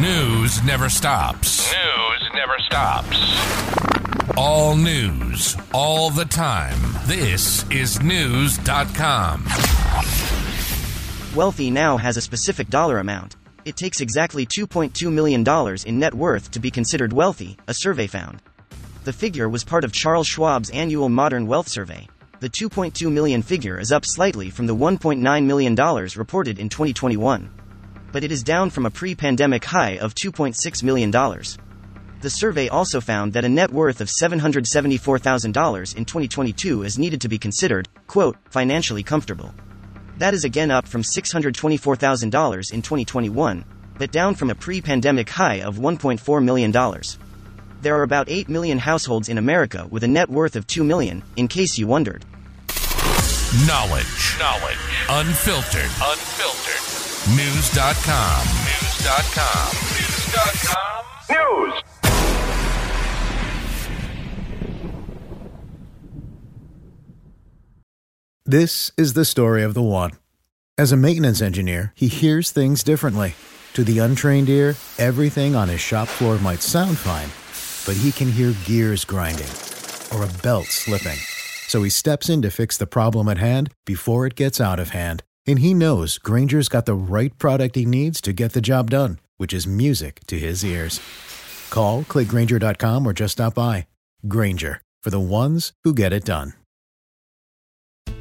News never stops. News never stops. All news, all the time. This is Knewz.com. Wealthy now has a specific dollar amount. It takes exactly $2.2 million in net worth to be considered wealthy, a survey found. The figure was part of Charles Schwab's annual Modern Wealth Survey. The 2.2 million figure is up slightly from the $1.9 million reported in 2021. But it is down from a pre pandemic high of $2.6 million. The survey also found that a net worth of $774,000 in 2022 is needed to be considered, quote, financially comfortable. That is again up from $624,000 in 2021, but down from a pre pandemic high of $1.4 million. There are about 8 million households in America with a net worth of 2 million, in case you wondered. Knowledge. Knowledge. Unfiltered. Unfiltered. Knewz.com. Knewz.com. Knewz.com. News. This is the story of the one. As a maintenance engineer, he hears things differently. To the untrained ear, everything on his shop floor might sound fine, but he can hear gears grinding or a belt slipping. So he steps in to fix the problem at hand before it gets out of hand. And he knows Grainger's got the right product he needs to get the job done, which is music to his ears. Call, clickgrainger.com, or just stop by. Grainger, for the ones who get it done.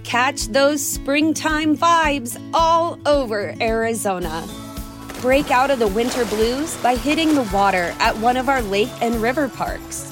Catch those springtime vibes all over Arizona. Break out of the winter blues by hitting the water at one of our lake and river parks.